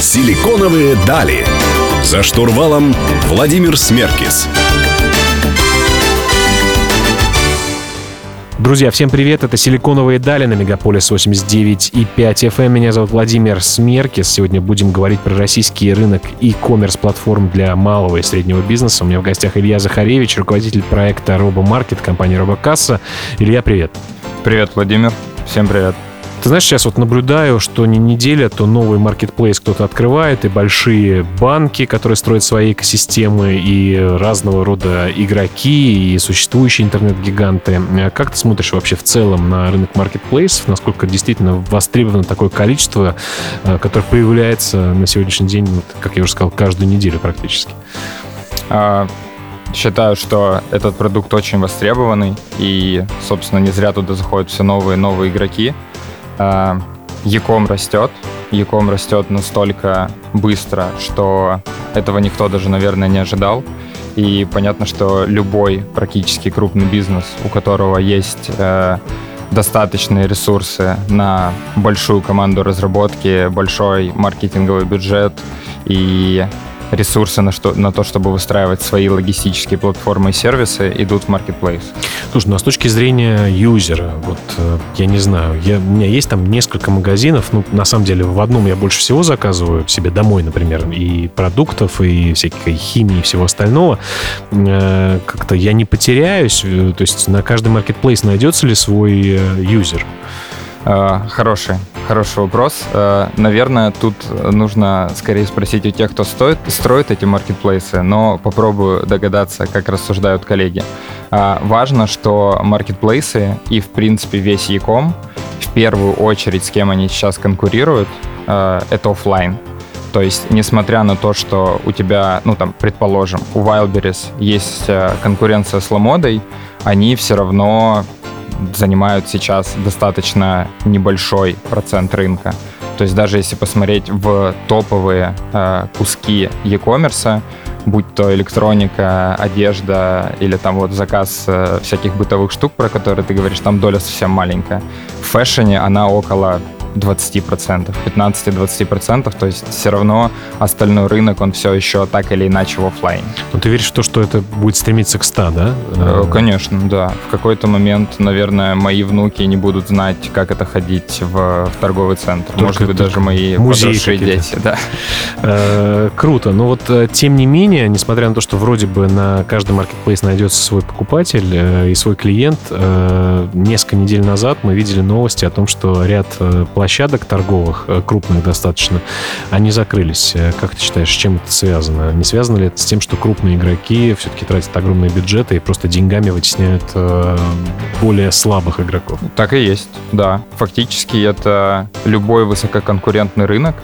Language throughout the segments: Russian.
Силиконовые дали. За штурвалом Владимир Смеркис. Друзья, всем привет, это «Силиконовые дали» на Мегаполис 89,5 FM. Эм. Меня зовут Владимир Смеркис. Сегодня будем говорить про российский рынок e-commerce платформ для малого и среднего бизнеса. У меня в гостях Илья Захаревич, руководитель проекта RoboMarket компании RoboCassa. Илья, привет. Привет, Владимир. Всем привет. Ты знаешь, сейчас вот наблюдаю, что не неделя, то новый маркетплейс кто-то открывает, и большие банки, которые строят свои экосистемы, и разного рода игроки, и существующие интернет-гиганты. А как ты смотришь вообще в целом на рынок маркетплейсов? Насколько действительно востребовано такое количество, э, которое появляется на сегодняшний день, как я уже сказал, каждую неделю практически? А, считаю, что этот продукт очень востребованный, и, собственно, не зря туда заходят все новые новые игроки. Яком растет. Яком растет настолько быстро, что этого никто даже, наверное, не ожидал. И понятно, что любой практически крупный бизнес, у которого есть э, достаточные ресурсы на большую команду разработки, большой маркетинговый бюджет и ресурсы на, что, на то, чтобы выстраивать свои логистические платформы и сервисы, идут в marketplace. Слушай, ну а с точки зрения юзера, вот э, я не знаю, я, у меня есть там несколько магазинов, ну, на самом деле, в одном я больше всего заказываю себе домой, например, и продуктов, и всякой химии, и всего остального. Э, как-то я не потеряюсь, э, то есть на каждый marketplace найдется ли свой юзер? Хороший, хороший вопрос. Наверное, тут нужно скорее спросить у тех, кто стоит, строит эти маркетплейсы, но попробую догадаться, как рассуждают коллеги. Важно, что маркетплейсы и, в принципе, весь e-com, в первую очередь, с кем они сейчас конкурируют, это офлайн. То есть, несмотря на то, что у тебя, ну там, предположим, у Wildberries есть конкуренция с Ламодой, они все равно занимают сейчас достаточно небольшой процент рынка. То есть даже если посмотреть в топовые э, куски e-commerce, будь то электроника, одежда или там вот заказ э, всяких бытовых штук, про которые ты говоришь, там доля совсем маленькая. В фэшне она около 20%, 15-20%, то есть все равно остальной рынок, он все еще так или иначе в офлайн. Но ты веришь в то, что это будет стремиться к 100, да? Э, конечно, да. В какой-то момент, наверное, мои внуки не будут знать, как это ходить в, в торговый центр. Только, Может быть, даже мои подросшие дети, да. Э, круто. Но вот, э, тем не менее, несмотря на то, что вроде бы на каждый маркетплейс найдется свой покупатель и свой клиент, несколько недель назад мы видели новости о том, что ряд площадок торговых, э, крупных достаточно, они закрылись. Э, как ты считаешь, с чем это связано? Не связано ли это с тем, что крупные игроки все-таки тратят огромные бюджеты и просто деньгами вытесняют э, более слабых игроков? Так и есть, да. Фактически это любой высококонкурентный рынок,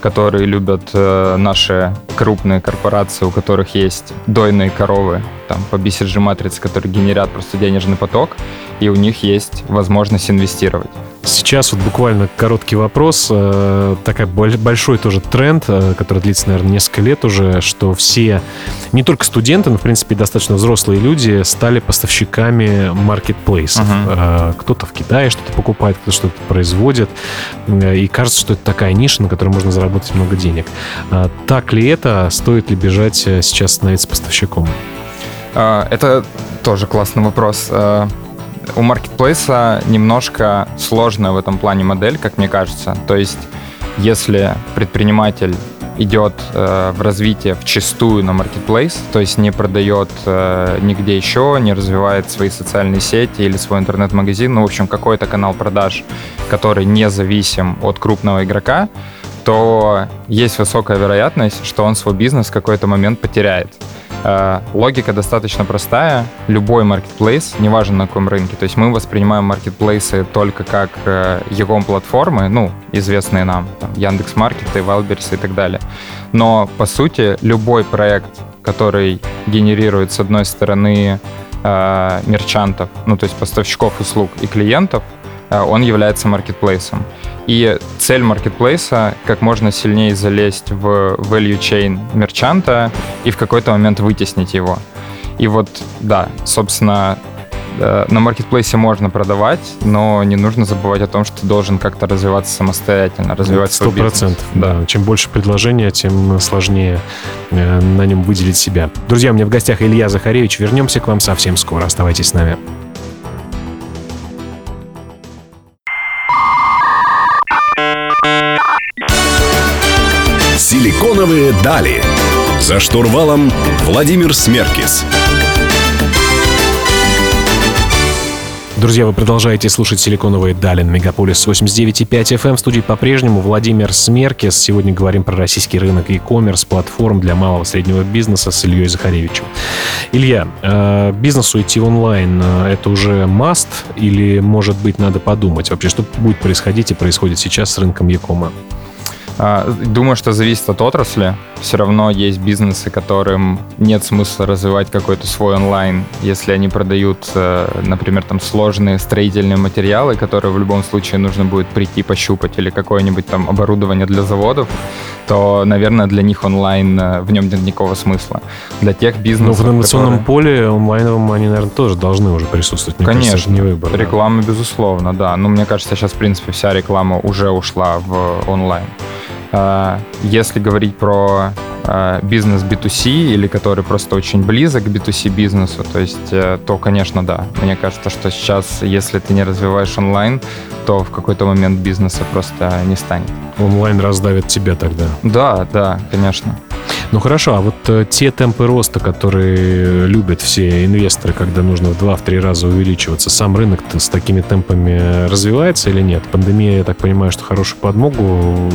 которые любят э, наши крупные корпорации, у которых есть дойные коровы, там по BCG матрице, которые генерят просто денежный поток, и у них есть возможность инвестировать. Сейчас вот буквально короткий вопрос. Э, такой большой тоже тренд, э, который длится, наверное, несколько лет уже, что все, не только студенты, но, в принципе, достаточно взрослые люди стали поставщиками маркетплейсов. Uh-huh. Кто-то в Китае что-то покупает, кто-то что-то производит. И кажется, что это такая ниша, на которой можно заработать много денег. Так ли это? Стоит ли бежать сейчас становиться поставщиком? Это тоже классный вопрос у маркетплейса немножко сложная в этом плане модель, как мне кажется. То есть, если предприниматель идет э, в развитие в чистую на маркетплейс, то есть не продает э, нигде еще, не развивает свои социальные сети или свой интернет-магазин, ну, в общем, какой-то канал продаж, который не зависим от крупного игрока, то есть высокая вероятность, что он свой бизнес в какой-то момент потеряет. Э, логика достаточно простая. Любой маркетплейс, неважно на каком рынке, то есть мы воспринимаем маркетплейсы только как э, e платформы, ну, известные нам, там, Яндекс.Маркеты, Wildberries и так далее. Но, по сути, любой проект, который генерирует, с одной стороны, э, мерчантов, ну, то есть поставщиков услуг и клиентов, он является маркетплейсом. И цель маркетплейса — как можно сильнее залезть в value chain мерчанта и в какой-то момент вытеснить его. И вот, да, собственно, э, на маркетплейсе можно продавать, но не нужно забывать о том, что ты должен как-то развиваться самостоятельно, развивать Сто свой бизнес. процентов, да. Чем больше предложения, тем сложнее э, на нем выделить себя. Друзья, у меня в гостях Илья Захаревич. Вернемся к вам совсем скоро. Оставайтесь с нами. Силиконовые дали. За штурвалом Владимир Смеркис. Друзья, вы продолжаете слушать «Силиконовые дали» на Мегаполис 89.5 FM. Эм. В студии по-прежнему Владимир Смеркис. Сегодня говорим про российский рынок e-commerce, платформ для малого и среднего бизнеса с Ильей Захаревичем. Илья, э, бизнесу идти онлайн э, – это уже must или, может быть, надо подумать вообще, что будет происходить и происходит сейчас с рынком e-commerce? А, думаю, что зависит от отрасли. Все равно есть бизнесы, которым нет смысла развивать какой-то свой онлайн, если они продают, э, например, там сложные строительные материалы, которые в любом случае нужно будет прийти пощупать, или какое-нибудь там оборудование для заводов, то, наверное, для них онлайн э, в нем нет никакого смысла. Для тех бизнесов, Но в инновационном которые... поле онлайновом они, наверное, тоже должны уже присутствовать. Мне Конечно, кажется, не выбор. реклама, да. безусловно, да. Но мне кажется, сейчас, в принципе, вся реклама уже ушла в онлайн. А, если говорить про а, бизнес B2C или который просто очень близок к B2C бизнесу, то есть, э, то, конечно, да. Мне кажется, что сейчас, если ты не развиваешь онлайн, то в какой-то момент бизнеса просто не станет. Онлайн раздавит тебя тогда. Да, да, конечно. Ну хорошо, а вот э, те темпы роста, которые любят все инвесторы, когда нужно в 2-3 раза увеличиваться, сам рынок с такими темпами развивается или нет? Пандемия, я так понимаю, что хорошую подмогу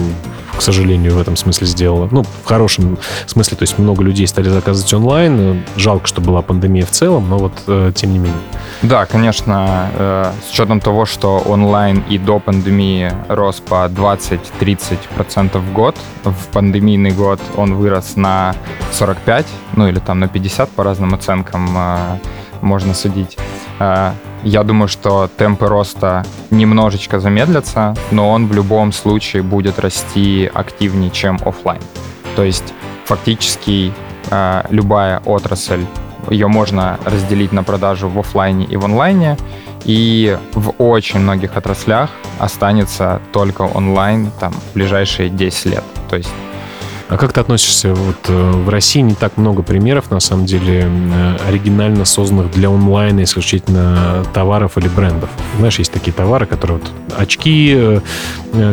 к сожалению, в этом смысле сделала. Ну, в хорошем смысле, то есть много людей стали заказывать онлайн. Жалко, что была пандемия в целом, но вот э, тем не менее. Да, конечно, э, с учетом того, что онлайн и до пандемии рос по 20-30% в год, в пандемийный год он вырос на 45, ну или там на 50 по разным оценкам э, можно судить. Я думаю, что темпы роста немножечко замедлятся, но он в любом случае будет расти активнее, чем офлайн. То есть фактически э, любая отрасль, ее можно разделить на продажу в офлайне и в онлайне, и в очень многих отраслях останется только онлайн там, в ближайшие 10 лет. То есть а как ты относишься? Вот э, в России не так много примеров, на самом деле, э, оригинально созданных для онлайна исключительно товаров или брендов. Знаешь, есть такие товары, которые вот очки, э,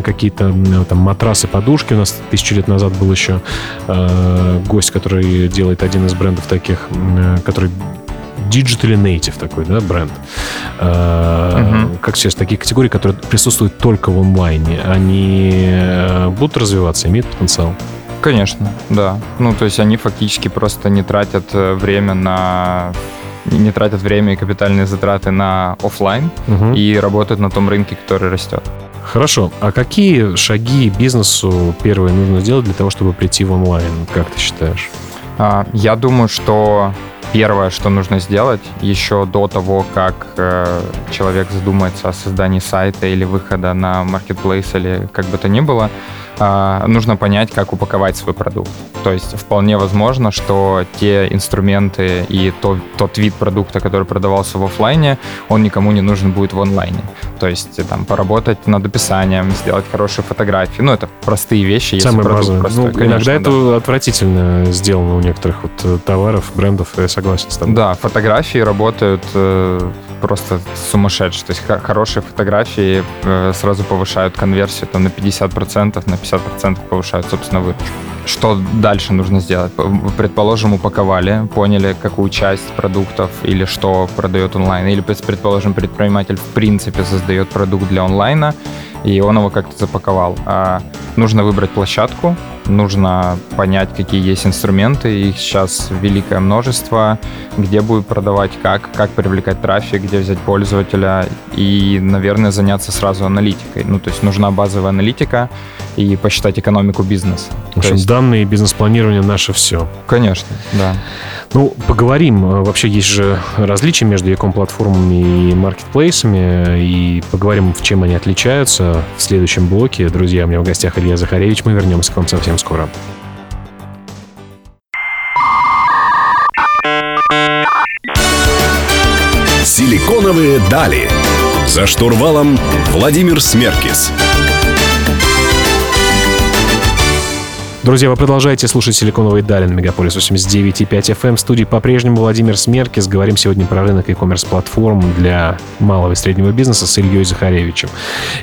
какие-то там матрасы, подушки. У нас тысячу лет назад был еще гость, который делает один из брендов таких, который digitally native такой, да, бренд. Uh-huh. Как сейчас, такие категории, которые присутствуют только в онлайне, они будут развиваться, имеют потенциал? Конечно, да. Ну, то есть они фактически просто не тратят э, время на не тратят время и капитальные затраты на офлайн угу. и работают на том рынке, который растет. Хорошо. А какие шаги бизнесу первые нужно сделать для того, чтобы прийти в онлайн? Как ты считаешь? А, я думаю, что первое, что нужно сделать еще до того, как э, человек задумается о создании сайта или выхода на marketplace или как бы то ни было, нужно понять, как упаковать свой продукт. То есть вполне возможно, что те инструменты и то, тот вид продукта, который продавался в офлайне, он никому не нужен будет в онлайне. То есть там поработать над описанием, сделать хорошие фотографии. Ну, это простые вещи. Самые базовые. Простой, ну, конечно, иногда да. это отвратительно сделано у некоторых вот э, товаров, брендов, я согласен с тобой. Да, фотографии работают э, просто сумасшедшие. То есть хорошие фотографии э, сразу повышают конверсию там, на 50%, на 50% повышают, собственно, выручку. Что дальше нужно сделать? Предположим, упаковали, поняли, какую часть продуктов или что продает онлайн. Или, предположим, предприниматель в принципе создает продукт для онлайна, и он его как-то запаковал. А нужно выбрать площадку, нужно понять, какие есть инструменты, их сейчас великое множество, где будет продавать, как, как привлекать трафик, где взять пользователя и, наверное, заняться сразу аналитикой. Ну, то есть нужна базовая аналитика и посчитать экономику бизнеса. В общем, есть... данные и бизнес-планирование наше все. Конечно, да. Ну, поговорим. Вообще есть же различия между e платформами и маркетплейсами, и поговорим, в чем они отличаются в следующем блоке. Друзья, у меня в гостях Илья Захаревич. Мы вернемся к вам совсем скоро. Силикон Силиконовые дали. За штурвалом Владимир Смеркис. Друзья, вы продолжаете слушать «Силиконовый дали» на Мегаполис 89.5 FM. Эм. В студии по-прежнему Владимир Смеркис. Говорим сегодня про рынок e-commerce платформ для малого и среднего бизнеса с Ильей Захаревичем.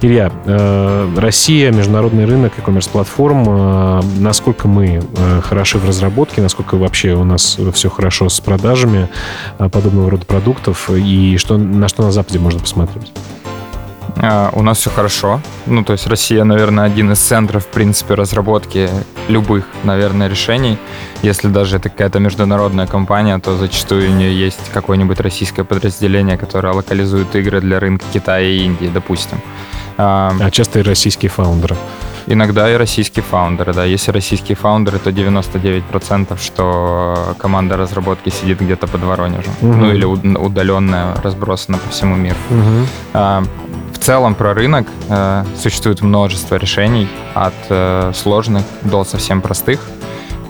Илья, э, Россия, международный рынок e-commerce платформ. Э, насколько мы э, хороши в разработке, насколько вообще у нас все хорошо с продажами подобного рода продуктов и что, на что на Западе можно посмотреть? У нас все хорошо. Ну, то есть Россия, наверное, один из центров, в принципе, разработки любых, наверное, решений. Если даже это какая-то международная компания, то зачастую у нее есть какое-нибудь российское подразделение, которое локализует игры для рынка Китая и Индии, допустим. А, а часто и российские фаундеры. Иногда и российские фаундеры, да. Если российские фаундеры, то 99%, что команда разработки сидит где-то под Воронежем. Угу. Ну или удаленная, разбросана по всему миру. Угу. А, в целом про рынок э, существует множество решений от э, сложных до совсем простых.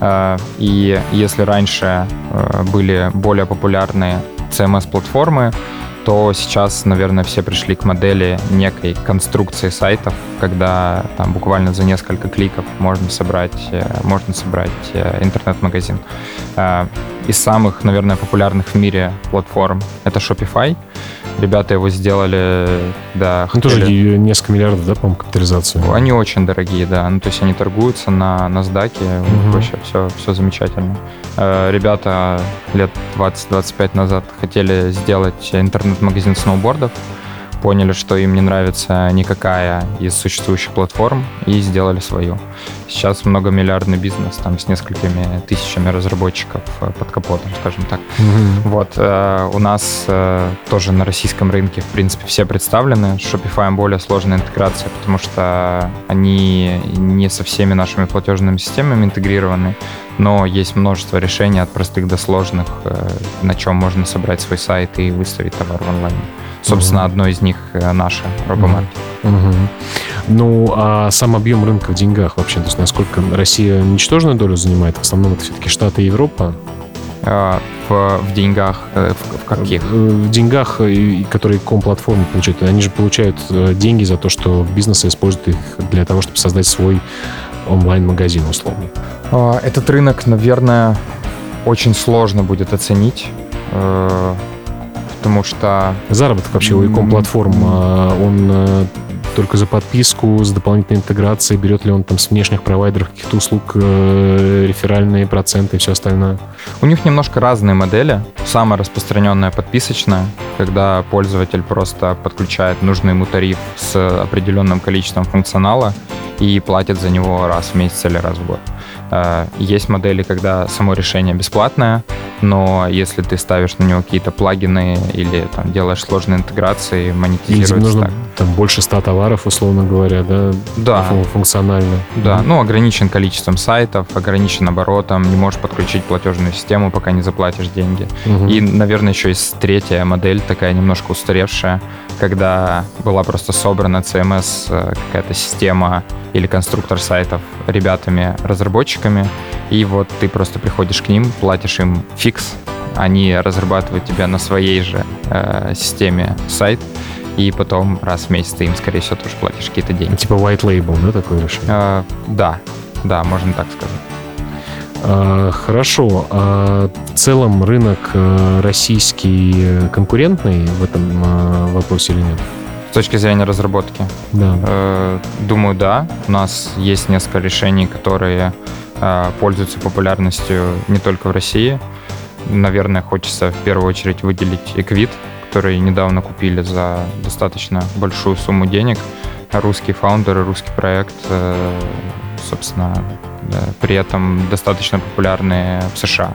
Э, и если раньше были более популярные CMS-платформы, то сейчас, наверное, все пришли к модели некой конструкции сайтов, когда там буквально за несколько кликов можно собрать, можно собрать интернет-магазин. Из самых, наверное, популярных в мире платформ это Shopify. Ребята его сделали, да. Ну, тоже несколько миллиардов, да, по-моему, капитализацию. Они очень дорогие, да. Ну, то есть они торгуются на NASDAQ, у них вообще все, все замечательно. Ребята лет 20-25 назад хотели сделать интернет-магазин сноубордов, поняли, что им не нравится никакая из существующих платформ и сделали свою. Сейчас многомиллиардный бизнес там с несколькими тысячами разработчиков э, под капотом, скажем так. Mm-hmm. Вот э, у нас э, тоже на российском рынке в принципе все представлены. С Shopify более сложная интеграция, потому что они не со всеми нашими платежными системами интегрированы, но есть множество решений от простых до сложных, э, на чем можно собрать свой сайт и выставить товар в онлайне. Собственно, угу. одно из них э, наше, Робомаркет. Угу. Ну, а сам объем рынка в деньгах вообще, то есть насколько Россия ничтожную долю занимает? В основном это все-таки Штаты и Европа? А, в, в деньгах, э, в, в каких? В деньгах, которые ком-платформы получают. Они же получают э, деньги за то, что бизнесы используют их для того, чтобы создать свой онлайн-магазин условно. А, этот рынок, наверное, очень сложно будет оценить потому что... Заработок вообще у e платформ, а, он э, только за подписку, с дополнительной интеграцией, берет ли он там с внешних провайдеров каких-то услуг э, реферальные проценты и все остальное? У них немножко разные модели. Самая распространенная подписочная, когда пользователь просто подключает нужный ему тариф с определенным количеством функционала и платит за него раз в месяц или раз в год. Э, есть модели, когда само решение бесплатное, но если ты ставишь на него какие-то плагины или там, делаешь сложные интеграции, монетизируется или нужно так. там больше 100 товаров, условно говоря, да? Да. Функционально. Да, mm-hmm. ну ограничен количеством сайтов, ограничен оборотом, не можешь подключить платежную систему, пока не заплатишь деньги. Mm-hmm. И, наверное, еще есть третья модель, такая немножко устаревшая, когда была просто собрана CMS, э, какая-то система или конструктор сайтов ребятами-разработчиками, и вот ты просто приходишь к ним, платишь им фикс, они разрабатывают тебя на своей же э, системе сайт, и потом раз в месяц ты им, скорее всего, тоже платишь какие-то деньги. Типа white label, да, такое решение? Э, да, да, можно так сказать. А, хорошо. А в целом рынок э, российский конкурентный в этом э, вопросе или нет? С точки зрения разработки? Да. Э, думаю, да. У нас есть несколько решений, которые пользуются популярностью не только в России. Наверное, хочется в первую очередь выделить Equid, который недавно купили за достаточно большую сумму денег. Русский фаундер, русский проект, собственно, при этом достаточно популярные в США.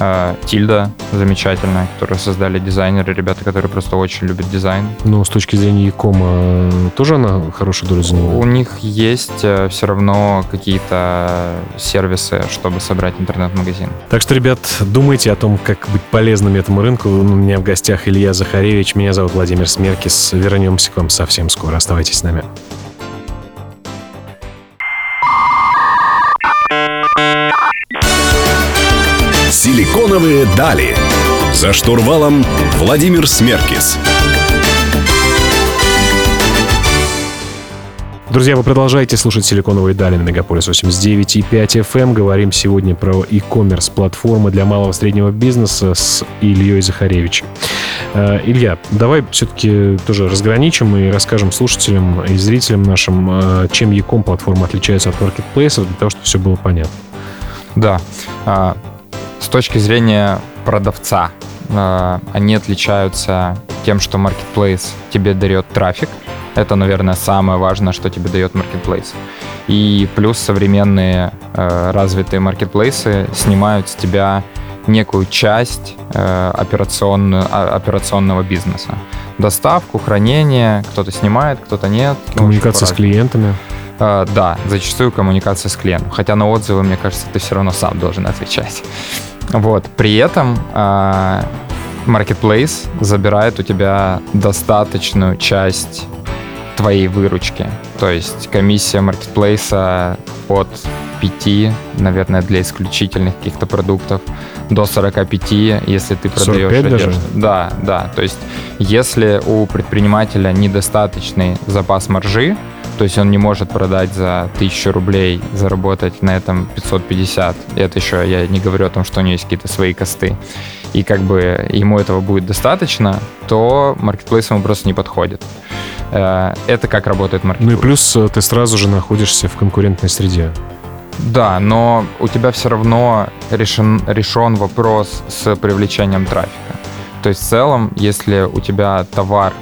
Э, Тильда замечательная, которую создали дизайнеры, ребята, которые просто очень любят дизайн. Ну, с точки зрения Якома, э, тоже она хорошую долю занимает? У них есть э, все равно какие-то сервисы, чтобы собрать интернет-магазин. Так что, ребят, думайте о том, как быть полезными этому рынку. У меня в гостях Илья Захаревич, меня зовут Владимир Смеркис. Вернемся к вам совсем скоро. Оставайтесь с нами. Силиконовые дали. За штурвалом Владимир Смеркис. Друзья, вы продолжаете слушать «Силиконовые дали» на Мегаполис 89.5 FM. Эм. Говорим сегодня про e-commerce платформы для малого и среднего бизнеса с Ильей Захаревичем. Э, Илья, давай все-таки тоже разграничим и расскажем слушателям и зрителям нашим, э, чем e-com платформа отличается от маркетплейсов, для того, чтобы все было понятно. Да. С точки зрения продавца, а, они отличаются тем, что marketplace тебе дает трафик, это, наверное, самое важное, что тебе дает маркетплейс. И плюс современные э, развитые маркетплейсы снимают с тебя некую часть э, операционную, а, операционного бизнеса. Доставку, хранение, кто-то снимает, кто-то нет. Ну, коммуникация с клиентами. Э, да, зачастую коммуникация с клиентом. Хотя на отзывы, мне кажется, ты все равно сам должен отвечать. Вот. При этом э, Marketplace забирает у тебя достаточную часть твоей выручки. То есть комиссия маркетплейса от 5, наверное, для исключительных каких-то продуктов, до 45, если ты продаешь одежду. Даже? Да, да. То есть если у предпринимателя недостаточный запас маржи, то есть он не может продать за 1000 рублей, заработать на этом 550. И это еще я не говорю о том, что у него есть какие-то свои косты. И как бы ему этого будет достаточно, то маркетплейс ему просто не подходит. Э, это как работает маркетинг. Ну и плюс э, ты сразу же находишься в конкурентной среде. Да, но у тебя все равно решен, решен вопрос с привлечением трафика. То есть в целом, если у тебя товар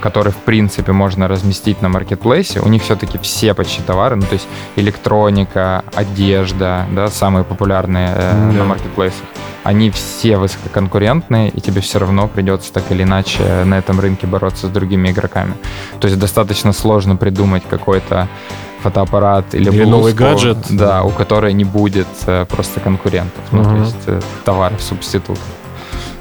который, в принципе, можно разместить на маркетплейсе, у них все-таки все почти товары, ну, то есть электроника, одежда, да, самые популярные mm-hmm. на маркетплейсах, они все высококонкурентные, и тебе все равно придется так или иначе на этом рынке бороться с другими игроками. То есть достаточно сложно придумать какой-то фотоаппарат или, или новый гаджет, да, у которой не будет э, просто конкурентов, ну, uh-huh. то есть э, товаров, субститут,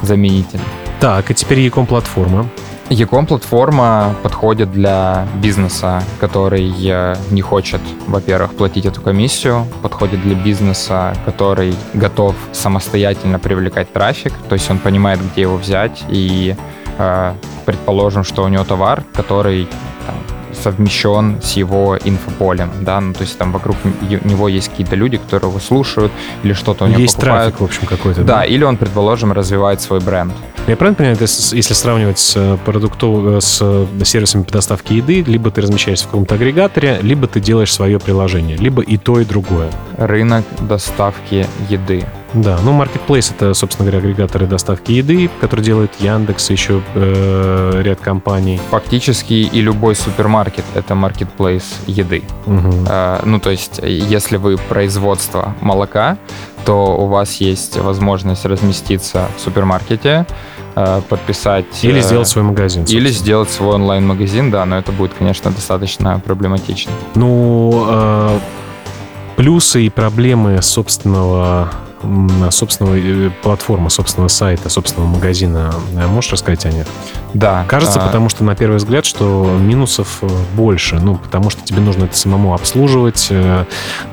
заменитель. Так, и теперь Яком платформа. Ecom платформа подходит для бизнеса, который э, не хочет, во-первых, платить эту комиссию, подходит для бизнеса, который готов самостоятельно привлекать трафик, то есть он понимает, где его взять, и э, предположим, что у него товар, который там, совмещен с его инфополем, да, ну, то есть там вокруг него есть какие-то люди, которые его слушают или что-то у него есть покупают. трафик, в общем, какой-то, да? Да, или он, предположим, развивает свой бренд. Я правильно понимаю, это если сравнивать с э, продуктов, э, с э, сервисами по доставке еды, либо ты размещаешься в каком-то агрегаторе, либо ты делаешь свое приложение, либо и то, и другое. Рынок доставки еды. Да, ну Marketplace это, собственно говоря, агрегаторы доставки еды, которые делают Яндекс и еще э, ряд компаний. Фактически и любой супермаркет это Marketplace еды. Угу. Э, ну то есть, если вы производство молока, то у вас есть возможность разместиться в супермаркете, подписать... Или э, сделать свой магазин. Собственно. Или сделать свой онлайн-магазин, да, но это будет, конечно, достаточно проблематично. Ну, э, плюсы и проблемы собственного собственного э, платформы, собственного сайта, собственного магазина. Э, можешь рассказать о них? Да. Кажется, а... потому что на первый взгляд, что минусов э, больше. Ну, потому что тебе нужно это самому обслуживать.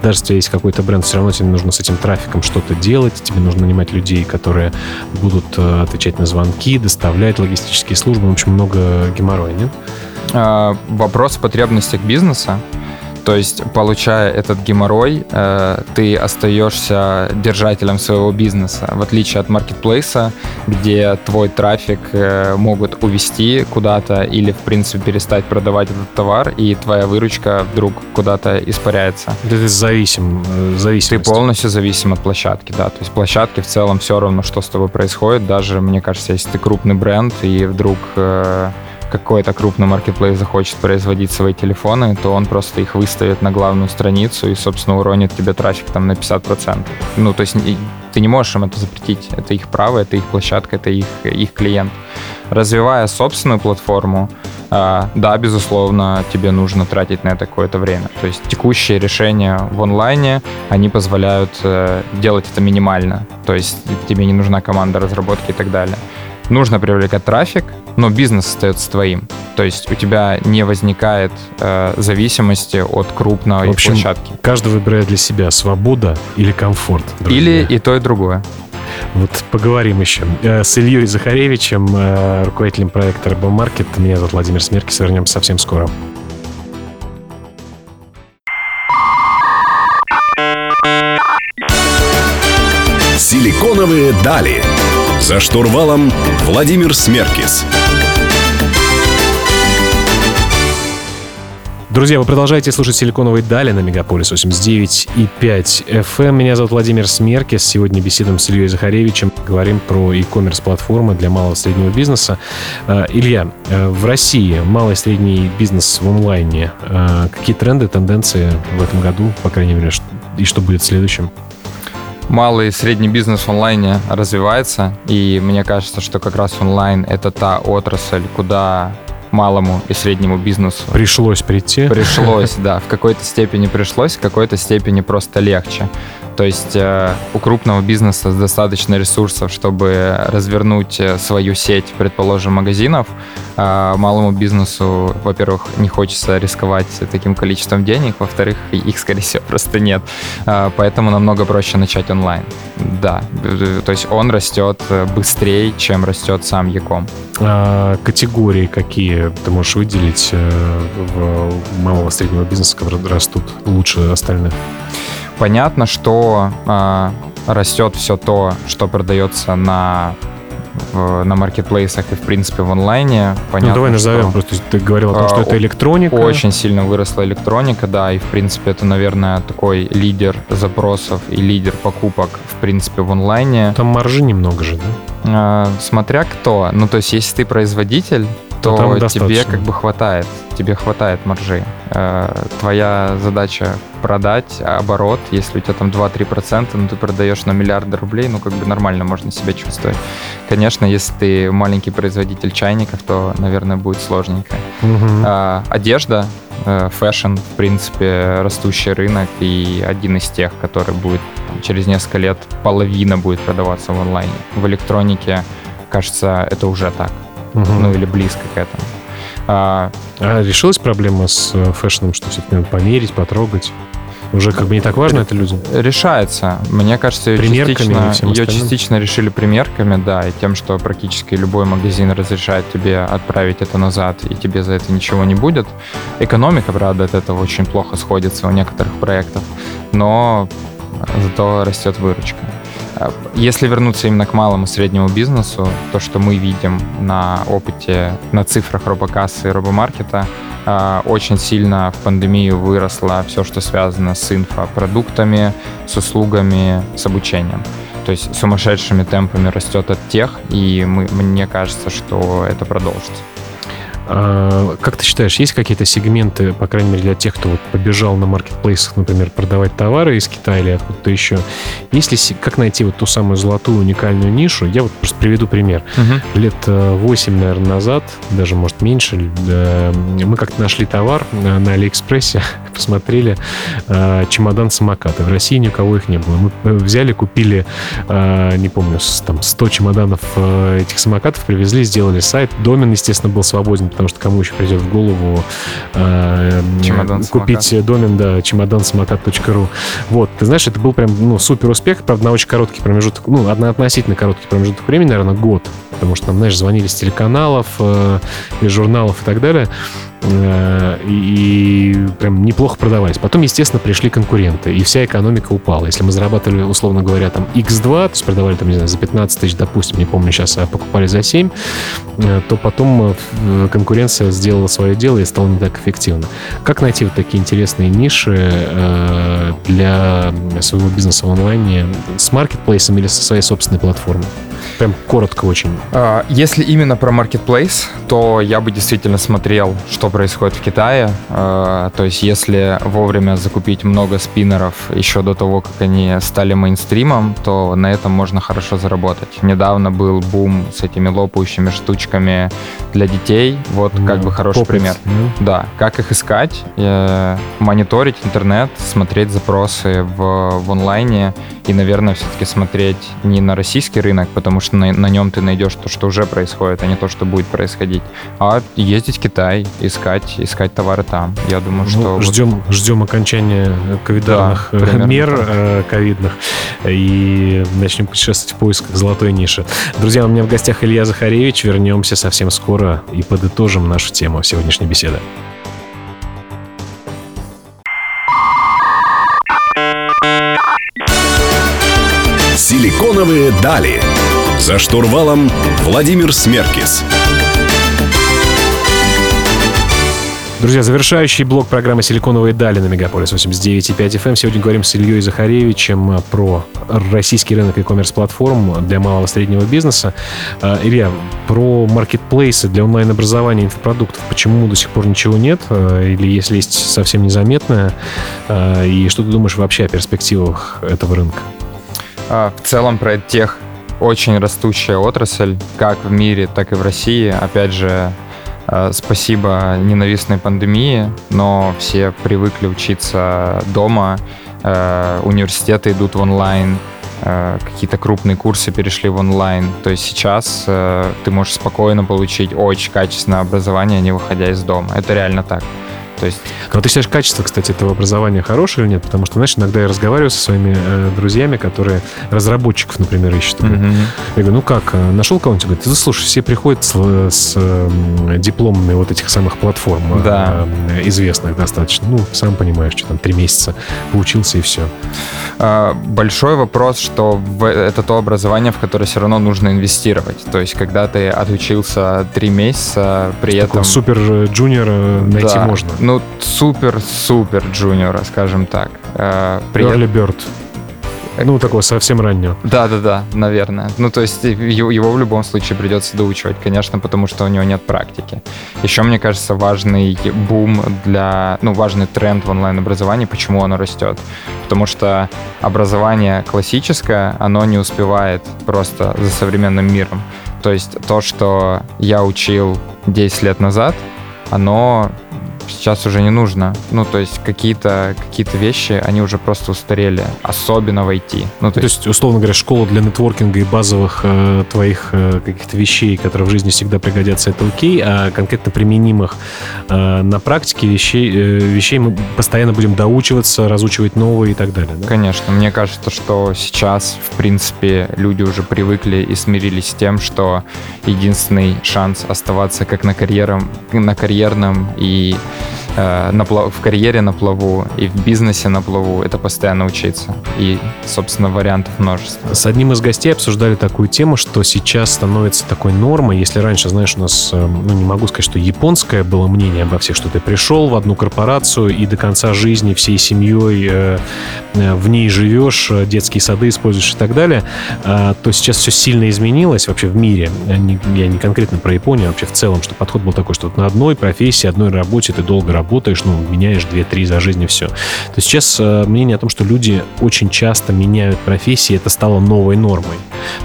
Даже если есть какой-то бренд, все равно тебе нужно с этим трафиком что-то делать. Тебе нужно нанимать людей, которые будут отвечать на звонки, доставлять логистические службы. В общем, много геморроя, нет? А, вопрос потребностей бизнеса то есть, получая этот геморрой, э, ты остаешься держателем своего бизнеса, в отличие от маркетплейса, где твой трафик э, могут увести куда-то или, в принципе, перестать продавать этот товар, и твоя выручка вдруг куда-то испаряется. Ты зависим, э, зависим. Ты полностью зависим от площадки, да. То есть площадки в целом все равно, что с тобой происходит. Даже, мне кажется, если ты крупный бренд, и вдруг какой-то крупный маркетплейс захочет производить свои телефоны, то он просто их выставит на главную страницу и, собственно, уронит тебе трафик там на 50%. Ну, то есть ты не можешь им это запретить. Это их право, это их площадка, это их, их клиент. Развивая собственную платформу, а, да, безусловно, тебе нужно тратить на это какое-то время. То есть текущие решения в онлайне, они позволяют э, делать это минимально. То есть тебе не нужна команда разработки и так далее нужно привлекать трафик, но бизнес остается твоим. То есть у тебя не возникает э, зависимости от крупной В общем, площадки. Каждый выбирает для себя свобода или комфорт. Друзья. Или и то, и другое. Вот поговорим еще. Э, с Ильей Захаревичем, э, руководителем проекта Рыбомаркет. Меня зовут Владимир Смеркис. Вернемся совсем скоро. Силиконовые дали. За штурвалом Владимир Смеркис. Друзья, вы продолжаете слушать «Силиконовые дали» на Мегаполис 89 и 5 FM. Меня зовут Владимир Смеркис. Сегодня беседуем с Ильей Захаревичем. Говорим про e-commerce платформы для малого и среднего бизнеса. Э, Илья, э, в России малый и средний бизнес в онлайне. Э, какие тренды, тенденции в этом году, по крайней мере, и что будет в следующем? Малый и средний бизнес в онлайне развивается, и мне кажется, что как раз онлайн это та отрасль, куда малому и среднему бизнесу. Пришлось прийти. Пришлось, да. В какой-то степени пришлось, в какой-то степени просто легче. То есть э, у крупного бизнеса достаточно ресурсов, чтобы развернуть э, свою сеть, предположим, магазинов. А малому бизнесу, во-первых, не хочется рисковать таким количеством денег, во-вторых, их, скорее всего, просто нет. А, поэтому намного проще начать онлайн. Да, то есть он растет э, быстрее, чем растет сам Яком. А категории какие ты можешь выделить в малого среднего бизнеса, которые растут лучше остальных? Понятно, что э, растет все то, что продается на в, на маркетплейсах и, в принципе, в онлайне. Понятно, ну, давай назовем, что, просто ты говорил о том, что это электроника. Очень сильно выросла электроника, да, и, в принципе, это, наверное, такой лидер запросов и лидер покупок, в принципе, в онлайне. Там маржи немного же, да? Э, смотря кто. Ну, то есть, если ты производитель, то тебе как бы хватает, тебе хватает маржи. Э, твоя задача продать оборот, если у тебя там 2-3%, ну ты продаешь на миллиарды рублей, ну как бы нормально можно себя чувствовать. Конечно, если ты маленький производитель чайников, то, наверное, будет сложненько. Угу. А, одежда, э, fashion, в принципе, растущий рынок и один из тех, который будет через несколько лет половина будет продаваться в онлайне. В электронике, кажется, это уже так угу. ну или близко к этому. А, а решилась проблема с э, fashion ом, что все-таки надо померить, потрогать? Уже как бы не так важно это людям? Решается. Мне кажется, ее, частично, ее частично решили примерками, да, и тем, что практически любой магазин разрешает тебе отправить это назад, и тебе за это ничего не будет. Экономика, правда, от этого очень плохо сходится у некоторых проектов, но зато растет выручка. Если вернуться именно к малому и среднему бизнесу, то, что мы видим на опыте, на цифрах робокассы и робомаркета, очень сильно в пандемию выросло все, что связано с инфопродуктами, с услугами, с обучением. То есть сумасшедшими темпами растет от тех, и мы, мне кажется, что это продолжится. А, как ты считаешь, есть какие-то сегменты, по крайней мере, для тех, кто вот побежал на маркетплейсах, например, продавать товары из Китая или откуда-то еще? Есть ли, как найти вот ту самую золотую уникальную нишу? Я вот просто приведу пример. Угу. Лет 8, э, наверное, назад, даже, может, меньше, мы как-то нашли товар на Алиэкспрессе, посмотрели э, чемодан-самокаты. В России ни у кого их не было. Мы э, взяли, купили, не помню, там 100 чемоданов этих самокатов, привезли, сделали сайт. Домен, естественно, был свободен потому что кому еще придет в голову э, купить домен, да, чемодан-самокат.ру. Вот, ты знаешь, это был прям, ну, супер успех, правда, на очень короткий промежуток, ну, относительно короткий промежуток времени, наверное, год, потому что нам, знаешь, звонили с телеканалов, э, из журналов и так далее. Э, и прям неплохо продавались. Потом, естественно, пришли конкуренты, и вся экономика упала. Если мы зарабатывали, условно говоря, там X2, то есть продавали там, не знаю, за 15 тысяч, допустим, не помню сейчас, а покупали за 7, э, то потом э, конкуренция сделала свое дело и стала не так эффективно. Как найти вот такие интересные ниши для своего бизнеса в онлайне с маркетплейсом или со своей собственной платформой? Прям коротко очень. А, если именно про marketplace, то я бы действительно смотрел, что происходит в Китае. А, то есть если вовремя закупить много спиннеров еще до того, как они стали мейнстримом, то на этом можно хорошо заработать. Недавно был бум с этими лопающими штучками для детей. Вот да, как бы хороший попец, пример. Да. да, как их искать, э, мониторить интернет, смотреть запросы в, в онлайне и, наверное, все-таки смотреть не на российский рынок, потому что на, на нем ты найдешь то, что уже происходит, а не то, что будет происходить, а ездить в Китай, искать искать, товары там. Я думаю, Ну, что... вот- ждем, ждем окончания ковидарных Да, мер э, ковидных и начнем путешествовать в поисках золотой ниши. Друзья, у меня в гостях Илья Захаревич. Вернемся совсем скоро и подытожим нашу тему сегодняшней беседы. Силиконовые дали. За штурвалом Владимир Смеркис. Друзья, завершающий блок программы «Силиконовые дали» на Мегаполис 89.5 FM. Сегодня говорим с Ильей Захаревичем про российский рынок e-commerce платформ для малого и среднего бизнеса. А, Илья, про маркетплейсы для онлайн-образования инфопродуктов. Почему до сих пор ничего нет? А, Или если есть совсем незаметное? А, И что ты думаешь вообще о перспективах этого рынка? А, В целом про тех очень растущая отрасль, как в мире, так и в России. Опять же, э, спасибо ненавистной пандемии, но все привыкли учиться дома, э, университеты идут в онлайн, какие-то крупные курсы перешли в онлайн. То есть сейчас ты можешь спокойно получить очень качественное образование, не выходя из дома. Это реально так. То есть вот ты считаешь, качество, кстати, этого образования хорошее или нет? Потому что, знаешь, иногда я разговариваю со своими э, друзьями, которые разработчиков, например, ищут. Мгм. Я говорю, ну как, э, нашел кого-нибудь? Говорит, да слушай, все приходят с, с, э, дипломами вот этих самых платформ, э, Да. э, известных достаточно. Ну, сам понимаешь, что там три месяца поучился и все. А, Большой вопрос, что в- это то образование, в которое все равно нужно инвестировать. То есть, когда ты отучился три месяца, при этом... супер джуниор э, найти Да, можно. Ну, супер-супер джуниора, скажем так. Э, При этом- Early Bird. Ну, такого совсем раннего. Да-да-да, наверное. Ну, то есть его, его в любом случае придется доучивать, конечно, потому что у него нет практики. Еще, мне кажется, важный бум для... Ну, важный тренд в онлайн-образовании, почему оно растет. Потому что образование классическое, оно не успевает просто за современным миром. То есть то, что я учил 10 лет назад, оно сейчас уже не нужно. Ну, то есть какие-то какие вещи, они уже просто устарели, особенно в IT. Ну, То есть, условно говоря, школа для нетворкинга и базовых э, твоих э, каких-то вещей, которые в жизни всегда пригодятся, это окей, а конкретно применимых э, на практике вещей, э, вещей мы постоянно будем доучиваться, разучивать новые и так далее. да? Конечно, мне кажется, что сейчас, в принципе, люди уже привыкли и смирились с тем, что единственный шанс оставаться как на, карьером, на карьерном и на пла- в карьере на плаву и в бизнесе на плаву это постоянно учиться. И, собственно, вариантов множество. С одним из гостей обсуждали такую тему, что сейчас становится такой нормой. Если раньше, знаешь, у нас, э, ну, не могу сказать, что японское было мнение обо всех, что ты пришел в одну корпорацию и до конца жизни всей семьей э, э, в ней живешь, э, детские сады используешь и так далее, а, то сейчас все сильно изменилось вообще в мире. Я не, я не конкретно про Японию, а вообще в целом, что подход был такой, что на одной профессии, одной работе ты долго работаешь, ну, меняешь 2-3 за жизнь и все. То есть сейчас э, мнение о том, что люди очень часто меняют профессии, это стало новой нормой.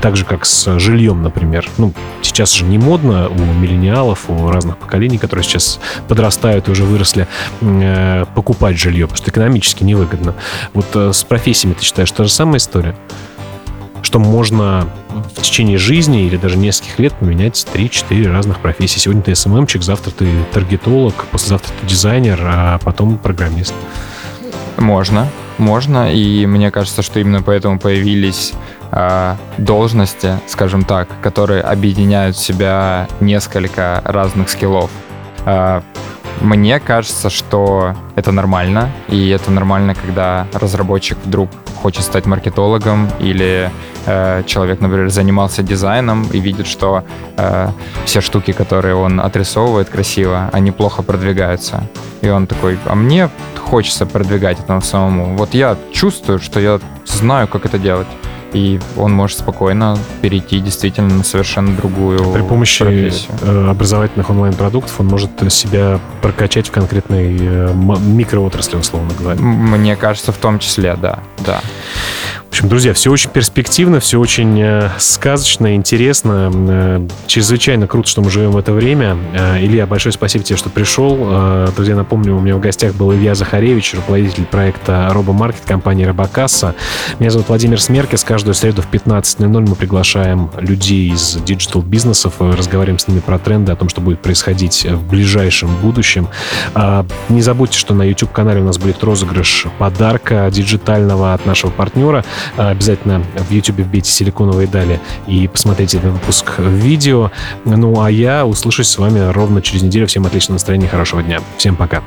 Так же, как с жильем, например. Ну, сейчас же не модно у миллениалов, у разных поколений, которые сейчас подрастают и уже выросли, э, покупать жилье, потому что экономически невыгодно. Вот э, с профессиями ты считаешь та же самая история? Что можно в течение жизни или даже нескольких лет поменять 3-4 разных профессий. Сегодня ты СММчик, завтра ты таргетолог, послезавтра ты дизайнер, а потом программист. Можно, можно, и мне кажется, что именно поэтому появились э, должности, скажем так, которые объединяют в себя несколько разных скиллов. Э, мне кажется, что это нормально, и это нормально, когда разработчик вдруг хочет стать маркетологом или э, человек, например, занимался дизайном и видит, что э, все штуки, которые он отрисовывает красиво, они плохо продвигаются. И он такой, а мне хочется продвигать это самому. Вот я чувствую, что я знаю, как это делать. И он может спокойно перейти действительно на совершенно другую При помощи профессию. э, образовательных онлайн-продуктов он может себя прокачать в конкретной э, микроотрасли, условно говоря. Мне кажется, в том числе, да. да. В общем, друзья, все очень перспективно, все очень э, сказочно, интересно. Э, чрезвычайно круто, что мы живем в это время. Э, Илья, большое спасибо тебе, что пришел. Друзья, напомню, у меня в гостях был Илья Захаревич, руководитель проекта RoboMarket компании Робокасса. Меня зовут Владимир Смеркис. Каждую среду в 15.00 мы приглашаем людей из digital -бизнесов, разговариваем с ними про тренды, о том, что будет происходить в ближайшем будущем. Э, не забудьте, что на YouTube-канале у нас будет розыгрыш подарка диджитального от нашего партнера – Обязательно в YouTube вбейте «Силиконовые дали» и посмотрите этот выпуск видео. Ну, а я услышусь с вами ровно через неделю. Всем отличного настроения, хорошего дня. Всем пока.